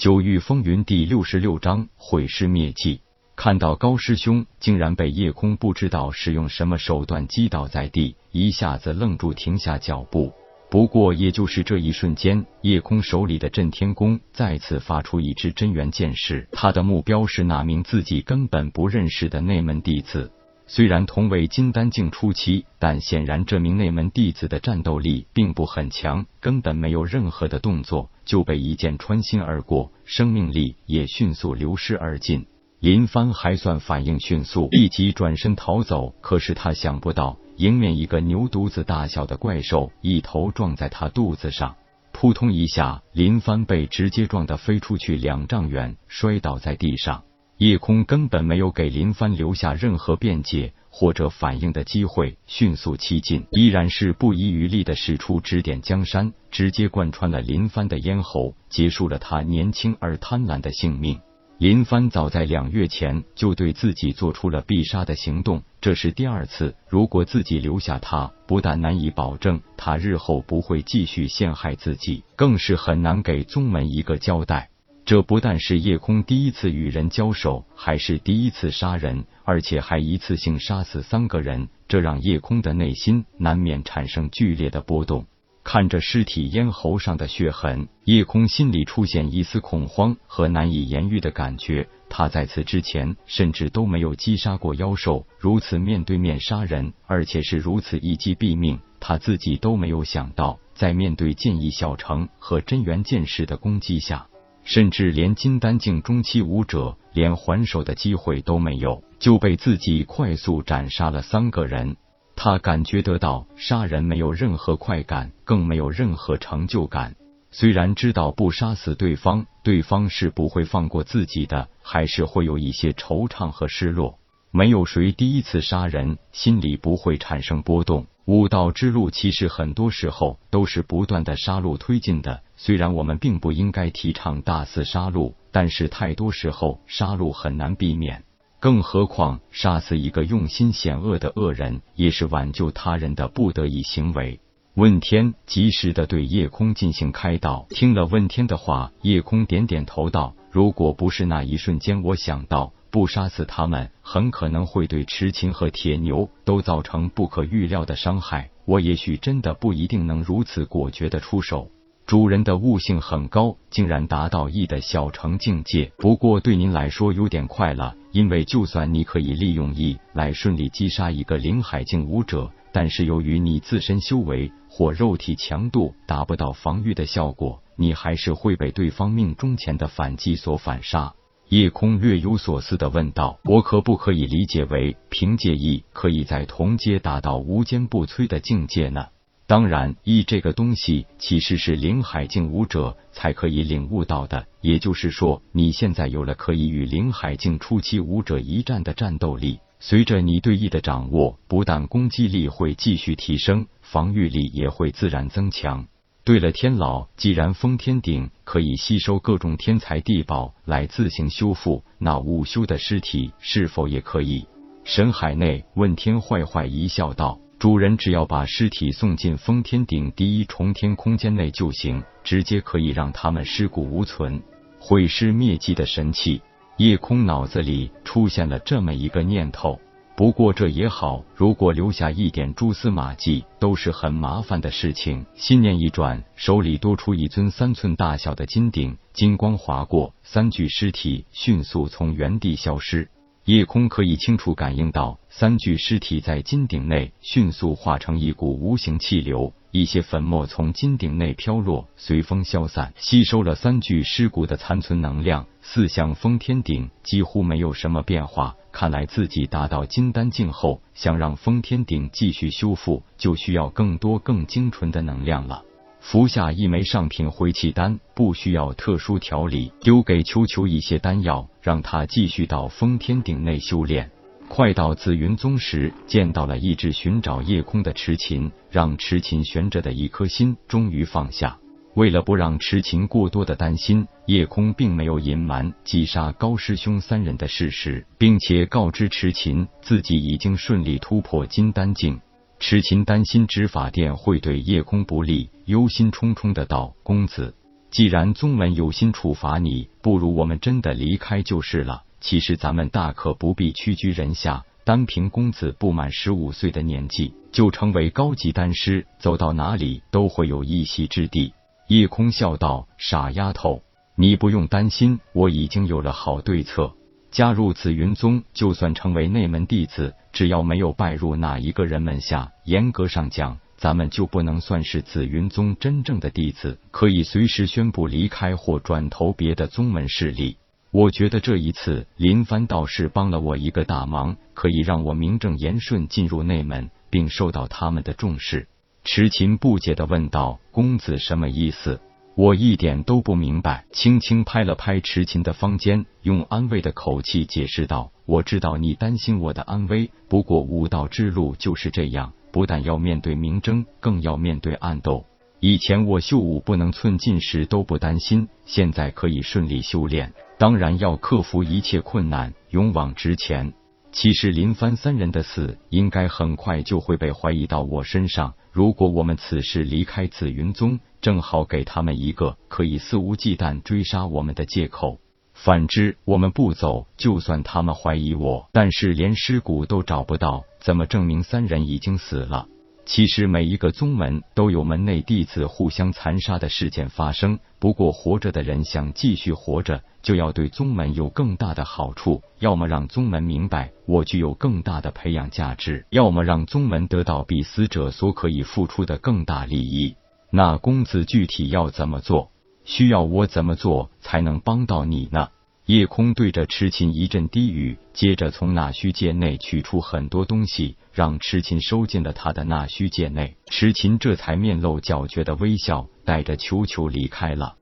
九域风云第六十六章毁尸灭迹。看到高师兄竟然被叶空不知道使用什么手段击倒在地，一下子愣住，停下脚步。不过，也就是这一瞬间，叶空手里的震天弓再次发出一支真元剑矢，他的目标是那名自己根本不认识的内门弟子。虽然同为金丹境初期，但显然这名内门弟子的战斗力并不很强，根本没有任何的动作就被一剑穿心而过，生命力也迅速流失而尽。林帆还算反应迅速，立即转身逃走。可是他想不到，迎面一个牛犊子大小的怪兽一头撞在他肚子上，扑通一下，林帆被直接撞得飞出去两丈远，摔倒在地上。叶空根本没有给林帆留下任何辩解或者反应的机会，迅速七进，依然是不遗余力的使出指点江山，直接贯穿了林帆的咽喉，结束了他年轻而贪婪的性命。林帆早在两月前就对自己做出了必杀的行动，这是第二次。如果自己留下他，不但难以保证他日后不会继续陷害自己，更是很难给宗门一个交代。这不但是叶空第一次与人交手，还是第一次杀人，而且还一次性杀死三个人，这让叶空的内心难免产生剧烈的波动。看着尸体咽喉上的血痕，叶空心里出现一丝恐慌和难以言喻的感觉。他在此之前甚至都没有击杀过妖兽，如此面对面杀人，而且是如此一击毙命，他自己都没有想到，在面对剑意小城和真元剑士的攻击下。甚至连金丹境中期武者连还手的机会都没有，就被自己快速斩杀了三个人。他感觉得到杀人没有任何快感，更没有任何成就感。虽然知道不杀死对方，对方是不会放过自己的，还是会有一些惆怅和失落。没有谁第一次杀人心里不会产生波动。武道之路其实很多时候都是不断的杀戮推进的。虽然我们并不应该提倡大肆杀戮，但是太多时候杀戮很难避免。更何况杀死一个用心险恶的恶人，也是挽救他人的不得已行为。问天及时的对夜空进行开导，听了问天的话，夜空点点头道：“如果不是那一瞬间，我想到不杀死他们，很可能会对池琴和铁牛都造成不可预料的伤害。我也许真的不一定能如此果决的出手。”主人的悟性很高，竟然达到异的小成境界。不过对您来说有点快了，因为就算你可以利用异来顺利击杀一个灵海境武者，但是由于你自身修为或肉体强度达不到防御的效果，你还是会被对方命中前的反击所反杀。叶空略有所思的问道：“我可不可以理解为凭借意可以在同阶达到无坚不摧的境界呢？”当然，意这个东西其实是灵海境武者才可以领悟到的。也就是说，你现在有了可以与灵海境初期武者一战的战斗力。随着你对意的掌握，不但攻击力会继续提升，防御力也会自然增强。对了，天老，既然封天鼎可以吸收各种天材地宝来自行修复，那午休的尸体是否也可以？神海内，问天坏坏一笑道。主人只要把尸体送进封天顶第一重天空间内就行，直接可以让他们尸骨无存，毁尸灭迹的神器。夜空脑子里出现了这么一个念头，不过这也好，如果留下一点蛛丝马迹，都是很麻烦的事情。心念一转，手里多出一尊三寸大小的金鼎，金光划过，三具尸体迅速从原地消失。夜空可以清楚感应到，三具尸体在金鼎内迅速化成一股无形气流，一些粉末从金鼎内飘落，随风消散，吸收了三具尸骨的残存能量。四象封天鼎几乎没有什么变化，看来自己达到金丹境后，想让封天鼎继续修复，就需要更多更精纯的能量了。服下一枚上品回气丹，不需要特殊调理，丢给秋秋一些丹药，让他继续到封天顶内修炼。快到紫云宗时，见到了一直寻找夜空的痴琴，让痴琴悬着的一颗心终于放下。为了不让痴琴过多的担心，夜空并没有隐瞒击杀高师兄三人的事实，并且告知痴琴自己已经顺利突破金丹境。痴琴担心执法殿会对夜空不利，忧心忡忡的道：“公子，既然宗门有心处罚你，不如我们真的离开就是了。其实咱们大可不必屈居人下，单凭公子不满十五岁的年纪就成为高级丹师，走到哪里都会有一席之地。叶空笑道：“傻丫头，你不用担心，我已经有了好对策。加入紫云宗，就算成为内门弟子，只要没有拜入哪一个人门下，严格上讲，咱们就不能算是紫云宗真正的弟子，可以随时宣布离开或转投别的宗门势力。”我觉得这一次林帆倒是帮了我一个大忙，可以让我名正言顺进入内门，并受到他们的重视。池琴不解的问道：“公子什么意思？我一点都不明白。”轻轻拍了拍池琴的方肩，用安慰的口气解释道：“我知道你担心我的安危，不过武道之路就是这样，不但要面对明争，更要面对暗斗。以前我修武不能寸进时都不担心，现在可以顺利修炼。”当然要克服一切困难，勇往直前。其实林帆三人的死，应该很快就会被怀疑到我身上。如果我们此时离开紫云宗，正好给他们一个可以肆无忌惮追杀我们的借口。反之，我们不走，就算他们怀疑我，但是连尸骨都找不到，怎么证明三人已经死了？其实每一个宗门都有门内弟子互相残杀的事件发生。不过活着的人想继续活着，就要对宗门有更大的好处，要么让宗门明白我具有更大的培养价值，要么让宗门得到比死者所可以付出的更大利益。那公子具体要怎么做？需要我怎么做才能帮到你呢？夜空对着痴琴一阵低语，接着从纳虚界内取出很多东西，让痴琴收进了他的纳虚界内。痴琴这才面露狡黠的微笑，带着球球离开了。